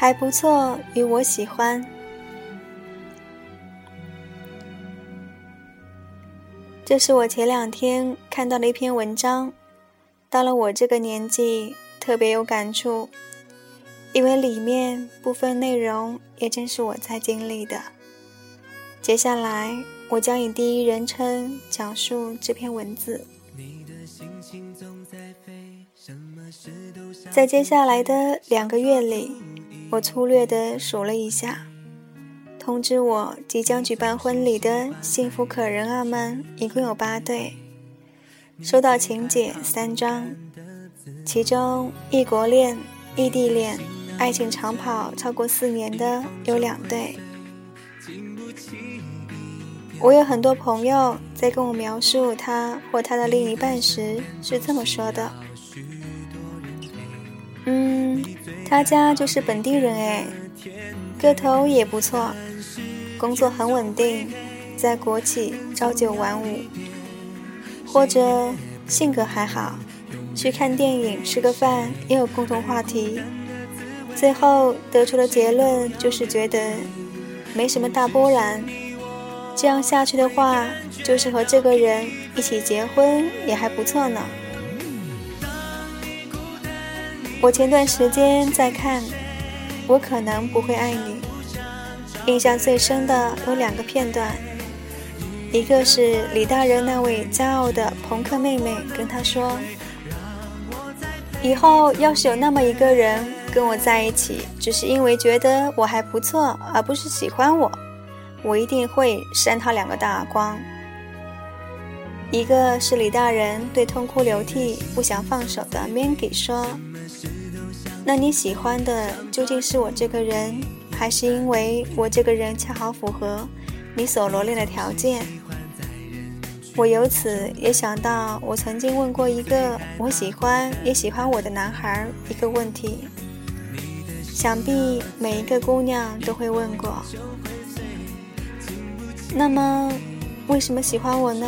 还不错，与我喜欢。这是我前两天看到的一篇文章，到了我这个年纪，特别有感触，因为里面部分内容也正是我在经历的。接下来，我将以第一人称讲述这篇文字。在接下来的两个月里，我粗略地数了一下。通知我即将举办婚礼的幸福可人儿们一共有八对，收到请柬三张，其中异国恋、异地恋、爱情长跑超过四年的有两对。我有很多朋友在跟我描述他或他的另一半时是这么说的：“嗯，他家就是本地人哎，个头也不错。”工作很稳定，在国企朝九晚五，或者性格还好，去看电影、吃个饭也有共同话题。最后得出的结论就是觉得没什么大波澜，这样下去的话，就是和这个人一起结婚也还不错呢。我前段时间在看《我可能不会爱你》。印象最深的有两个片段，一个是李大人那位骄傲的朋克妹妹跟他说：“以后要是有那么一个人跟我在一起，只是因为觉得我还不错，而不是喜欢我，我一定会扇他两个大耳光。”一个是李大人对痛哭流涕、不想放手的 Mangy 说：“那你喜欢的究竟是我这个人？”还是因为我这个人恰好符合你所罗列的条件，我由此也想到，我曾经问过一个我喜欢也喜欢我的男孩一个问题，想必每一个姑娘都会问过。那么，为什么喜欢我呢？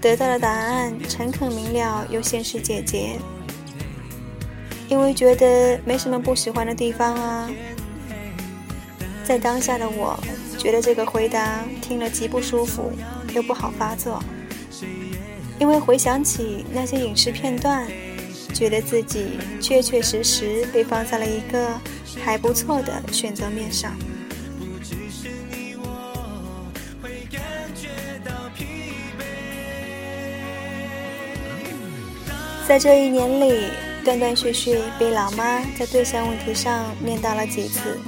得到的答案诚恳明了又现实简洁。因为觉得没什么不喜欢的地方啊，在当下的我，觉得这个回答听了极不舒服，又不好发作。因为回想起那些影视片段，觉得自己确确实实被放在了一个还不错的选择面上。在这一年里。断断续续被老妈在对象问题上念叨了几次。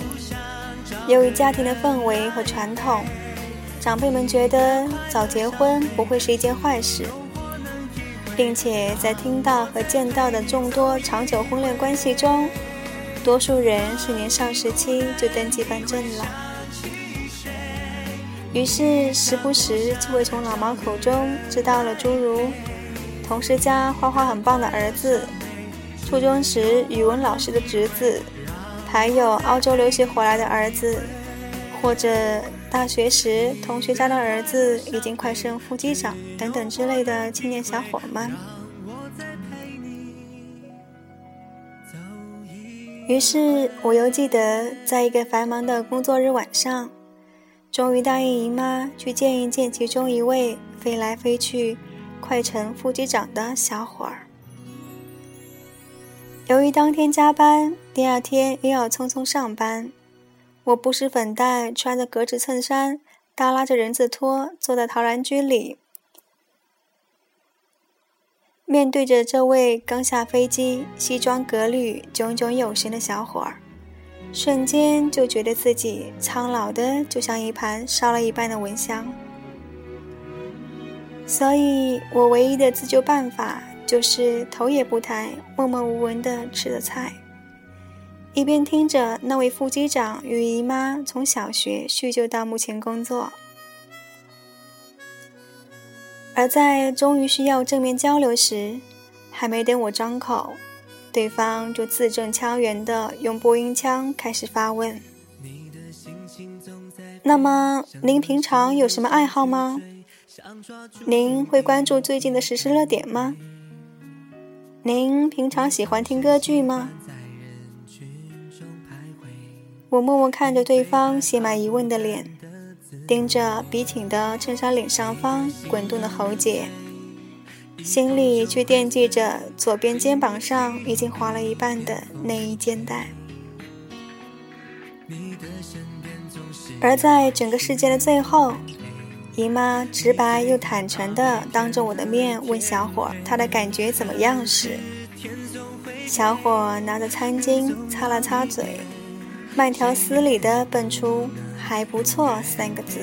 由于家庭的氛围和传统，长辈们觉得早结婚不会是一件坏事，并且在听到和见到的众多长久婚恋关系中，多数人是年少时期就登记办证了。于是时不时就会从老妈口中知道了诸如同事家花花很棒的儿子。初中时语文老师的侄子，还有澳洲留学回来的儿子，或者大学时同学家的儿子已经快升副机长等等之类的青年小伙们。于是我又记得，在一个繁忙的工作日晚上，终于答应姨妈去见一见其中一位飞来飞去、快成副机长的小伙儿。由于当天加班，第二天又要匆匆上班，我不施粉黛，穿着格子衬衫，耷拉着人字拖，坐在陶然居里，面对着这位刚下飞机、西装革履、炯炯有神的小伙儿，瞬间就觉得自己苍老的就像一盘烧了一半的蚊香。所以我唯一的自救办法。就是头也不抬，默默无闻地吃着菜，一边听着那位副机长与姨妈从小学叙旧到目前工作。而在终于需要正面交流时，还没等我张口，对方就字正腔圆地用播音腔开始发问：“那么您平常有什么爱好吗？您会关注最近的时事热点吗？”您平常喜欢听歌剧吗？我默默看着对方写满疑问的脸，盯着笔挺的衬衫领上方滚动的喉结，心里却惦记着左边肩膀上已经划了一半的内衣肩带。而在整个事件的最后，姨妈直白又坦诚地当着我的面问小伙他的感觉怎么样时，小伙拿着餐巾擦了擦嘴，慢条斯理地蹦出“还不错”三个字。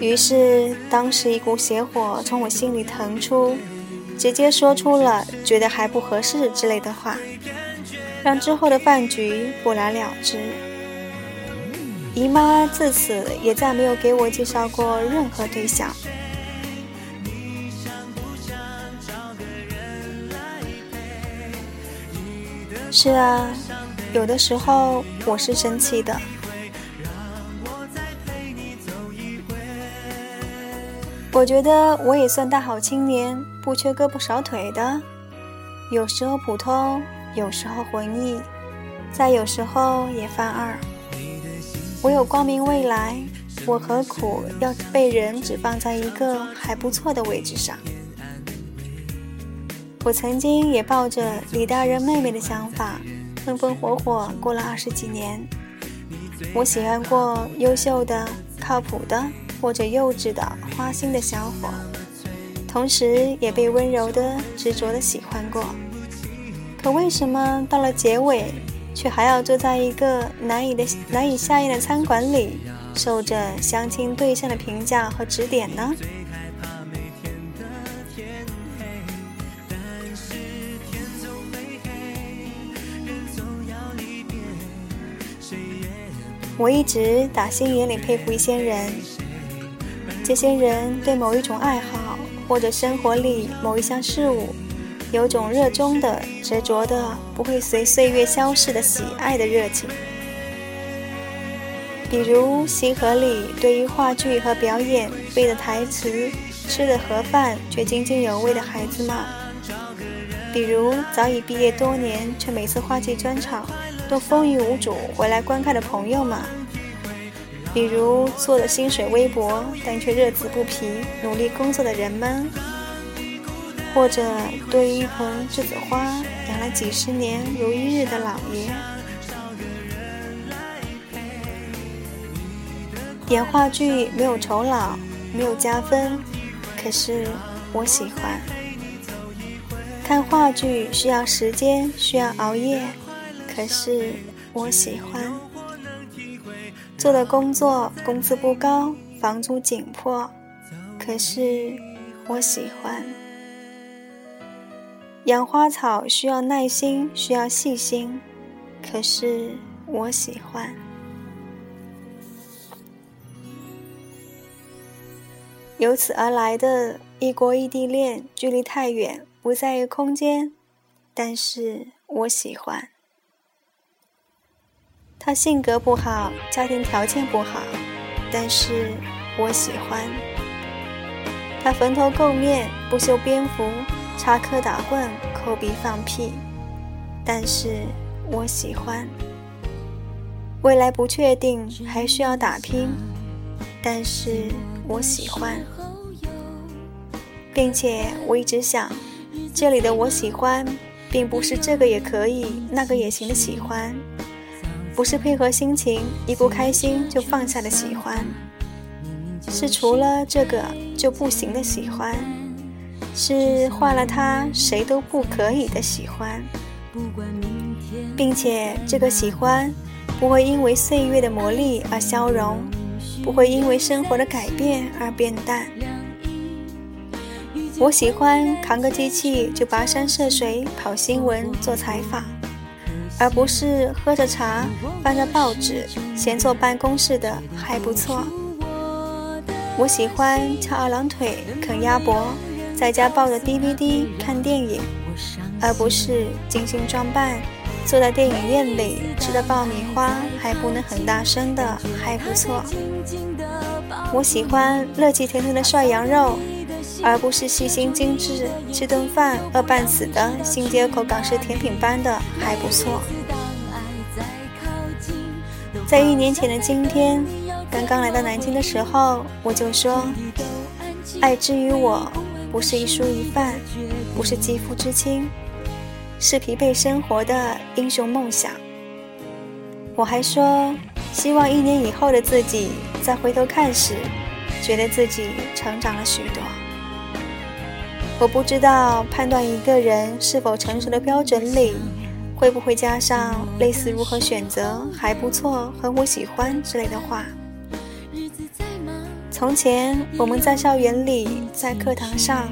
于是，当时一股邪火从我心里腾出，直接说出了“觉得还不合适”之类的话，让之后的饭局不了了之。姨妈自此也再没有给我介绍过任何对象。是啊，有的时候我是生气的。我觉得我也算大好青年，不缺胳膊少腿的，有时候普通，有时候文艺，再有时候也犯二。我有光明未来，我何苦要被人只放在一个还不错的位置上？我曾经也抱着李大人妹妹的想法，风风火火过了二十几年。我喜欢过优秀的、靠谱的，或者幼稚的、花心的小伙，同时也被温柔的、执着的喜欢过。可为什么到了结尾？却还要坐在一个难以的难以下咽的餐馆里，受着相亲对象的评价和指点呢？我一直打心眼里佩服一些人，这些人对某一种爱好或者生活里某一项事物。有种热衷的、执着的、不会随岁月消逝的喜爱的热情，比如西河里对于话剧和表演背的台词、吃的盒饭却津津有味的孩子们；比如早已毕业多年却每次话剧专场都风雨无阻回来观看的朋友们；比如做的薪水微薄但却乐此不疲努力工作的人们。或者对于一盆栀子花养了几十年如一日的老爷，演话剧没有酬劳，没有加分，可是我喜欢。看话剧需要时间，需要熬夜，可是我喜欢。做的工作工资不高，房租紧迫，可是我喜欢。养花草需要耐心，需要细心，可是我喜欢。由此而来的异国异地恋，距离太远，不在于空间，但是我喜欢。他性格不好，家庭条件不好，但是我喜欢。他蓬头垢面，不修边幅。插科打诨，抠鼻放屁，但是我喜欢。未来不确定，还需要打拼，但是我喜欢，并且我一直想，这里的我喜欢，并不是这个也可以，那个也行的喜欢，不是配合心情，一不开心就放下的喜欢，是除了这个就不行的喜欢。是换了他谁都不可以的喜欢，并且这个喜欢不会因为岁月的磨砺而消融，不会因为生活的改变而变淡。我喜欢扛个机器就跋山涉水跑新闻做采访，而不是喝着茶翻着报纸闲坐办公室的还不错。我喜欢翘二郎腿啃鸭脖。在家抱着 DVD 看电影，而不是精心装扮，坐在电影院里吃的爆米花还不能很大声的还不错。我喜欢热气腾腾的涮羊肉，而不是细心精致吃顿饭饿半死的新街口港式甜品般的还不错。在一年前的今天，刚刚来到南京的时候，我就说，爱之于我，不是一蔬一饭，不是肌肤之亲，是疲惫生活的英雄梦想。我还说，希望一年以后的自己再回头看时，觉得自己成长了许多。我不知道判断一个人是否成熟的标准里，会不会加上类似“如何选择还不错”和“我喜欢”之类的话。从前我们在校园里，在课堂上，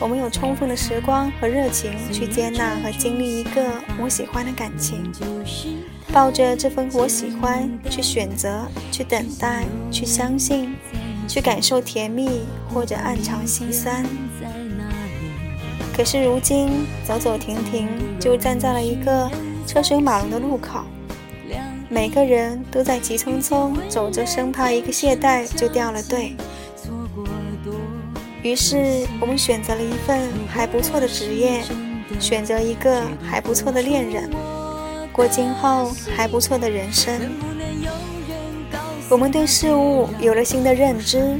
我们有充分的时光和热情去接纳和经历一个我喜欢的感情，抱着这份我喜欢去选择、去等待、去相信、去感受甜蜜或者暗藏心酸。可是如今走走停停，就站在了一个车水马龙的路口，每个人都在急匆匆走着，生怕一个懈怠就掉了队。于是我们选择了一份还不错的职业，选择一个还不错的恋人，过今后还不错的人生。我们对事物有了新的认知，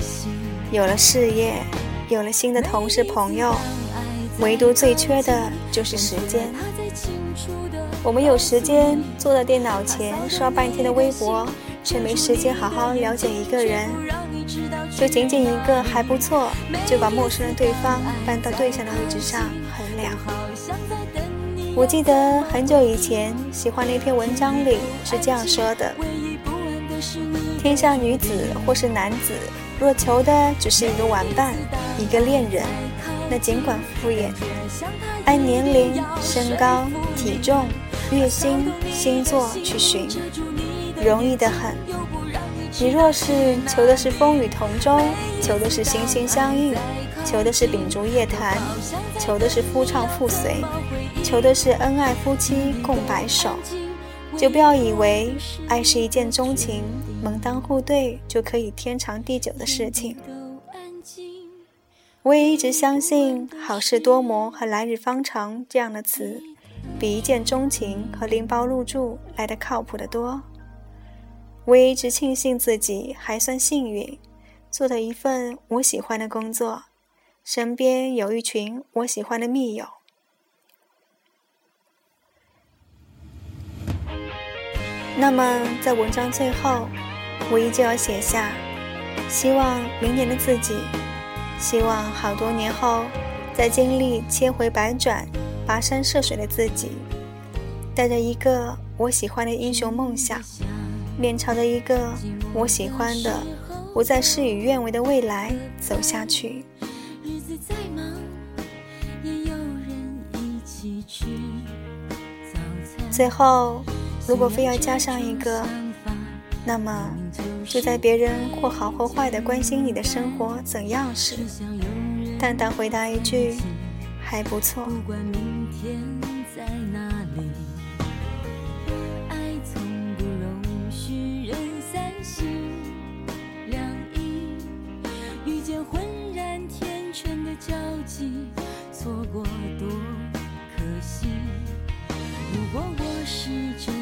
有了事业，有了新的同事朋友。唯独最缺的就是时间。我们有时间坐在电脑前刷半天的微博，却没时间好好了解一个人。就仅仅一个还不错，就把陌生的对方搬到对象的位置上衡量。我记得很久以前喜欢的一篇文章里是这样说的：天下女子或是男子，若求的只是一个玩伴，一个恋人。那尽管敷衍，按年龄、身高、体重、月薪、星座去寻，容易得很。你若是求的是风雨同舟，求的是心心相印，求的是秉烛夜谈，求的是夫唱妇随，求的是恩爱夫妻共白首，就不要以为爱是一见钟情、门当户对就可以天长地久的事情。我也一直相信“好事多磨”和“来日方长”这样的词，比一见钟情和拎包入住来的靠谱得多。我也一直庆幸自己还算幸运，做的一份我喜欢的工作，身边有一群我喜欢的密友。那么，在文章最后，我依旧要写下：希望明年的自己。希望好多年后，在经历千回百转、跋山涉水的自己，带着一个我喜欢的英雄梦想，面朝着一个我喜欢的、不再事与愿违的未来走下去。最后，如果非要加上一个，那么。就在别人或好或坏的关心你的生活怎样时，淡淡回答一句：“还不错。”错过多可惜。如果我是真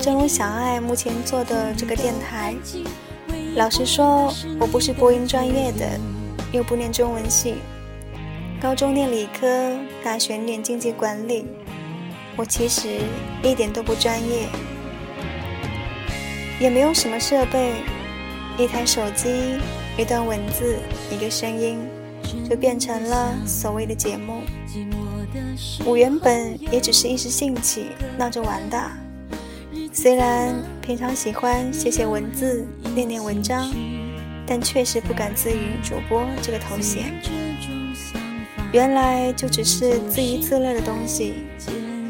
正如小爱目前做的这个电台，老实说，我不是播音专业的，又不念中文系，高中念理科，大学念经济管理，我其实一点都不专业，也没有什么设备，一台手机。一段文字，一个声音，就变成了所谓的节目。我原本也只是一时兴起闹着玩的，虽然平常喜欢写写文字、念念文章，但确实不敢自诩主播这个头衔。原来就只是自娱自乐的东西，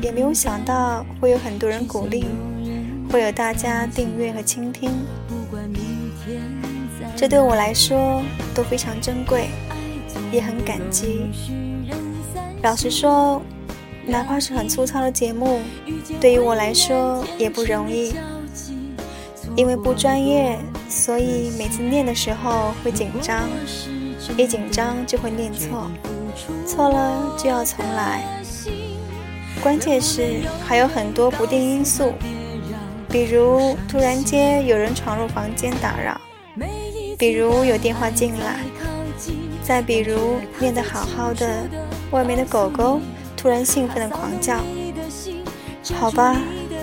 也没有想到会有很多人鼓励，会有大家订阅和倾听，这对我来说都非常珍贵，也很感激。老实说，哪怕是很粗糙的节目，对于我来说也不容易，因为不专业，所以每次念的时候会紧张，一紧张就会念错，错了就要重来。关键是还有很多不定因素。比如突然间有人闯入房间打扰，比如有电话进来，再比如念得好好的，外面的狗狗突然兴奋的狂叫。好吧，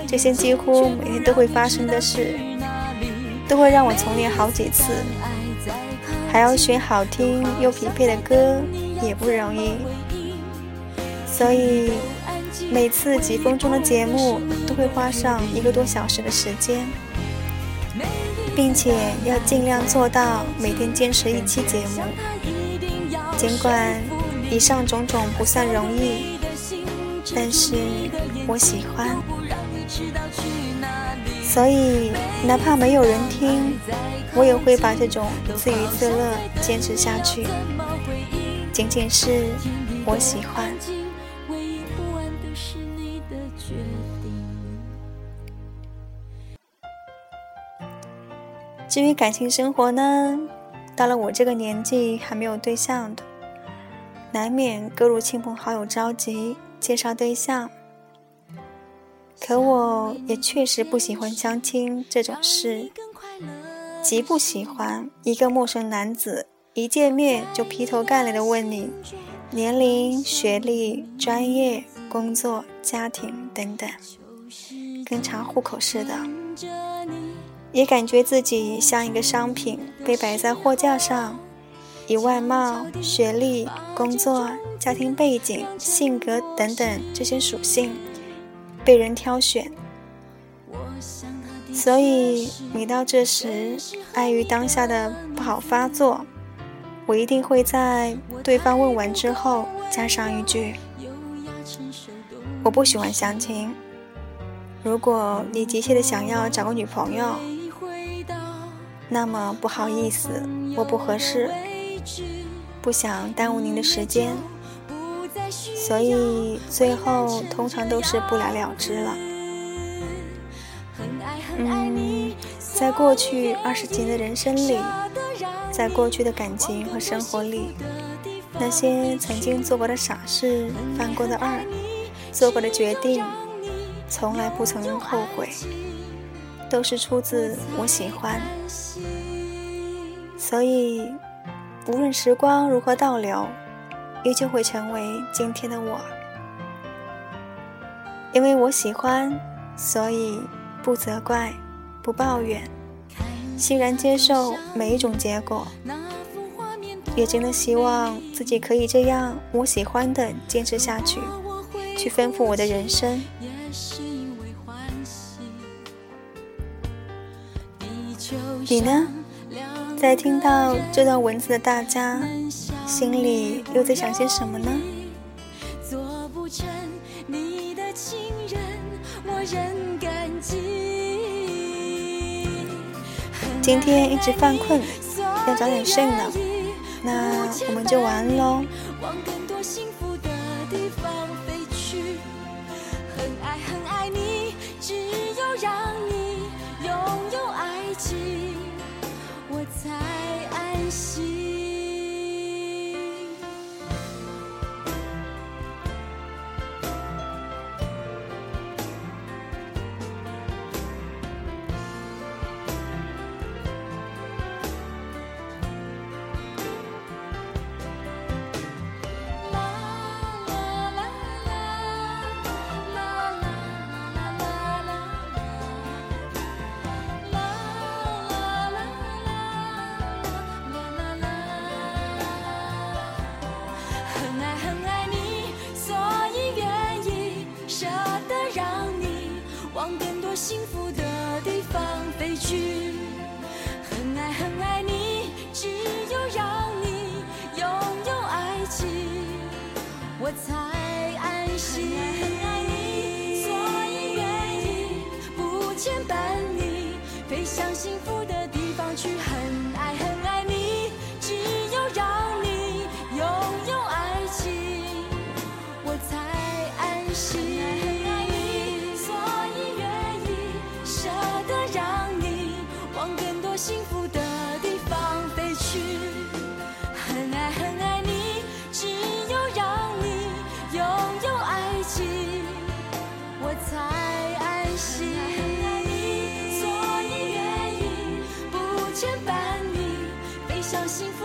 这些几乎每天都会发生的事，都会让我重练好几次，还要选好听又匹配的歌，也不容易。所以。每次几分钟的节目都会花上一个多小时的时间，并且要尽量做到每天坚持一期节目。尽管以上种种不算容易，但是我喜欢，所以哪怕没有人听，我也会把这种自娱自乐坚持下去。仅仅是我喜欢。至于感情生活呢，到了我这个年纪还没有对象的，难免各路亲朋好友着急介绍对象。可我也确实不喜欢相亲这种事，极不喜欢一个陌生男子一见面就劈头盖脸的问你年龄、学历、专业、工作、家庭等等，跟查户口似的。也感觉自己像一个商品，被摆在货架上，以外貌、学历、工作、家庭背景、性格等等这些属性被人挑选。所以每到这时，碍于当下的不好发作，我一定会在对方问完之后加上一句：“我不喜欢相亲。如果你急切的想要找个女朋友。”那么不好意思，我不合适，不想耽误您的时间，所以最后通常都是不了了之了。嗯，在过去二十几年的人生里，在过去的感情和生活里，那些曾经做过的傻事、犯过的二、做过的决定，从来不曾后悔。都是出自我喜欢，所以无论时光如何倒流，依旧会成为今天的我。因为我喜欢，所以不责怪，不抱怨，欣然接受每一种结果。也真的希望自己可以这样我喜欢的坚持下去，去丰富我的人生。你呢？在听到这段文字的大家，心里又在想些什么呢？今天一直犯困，要早点睡呢。那我们就晚安喽。我小心。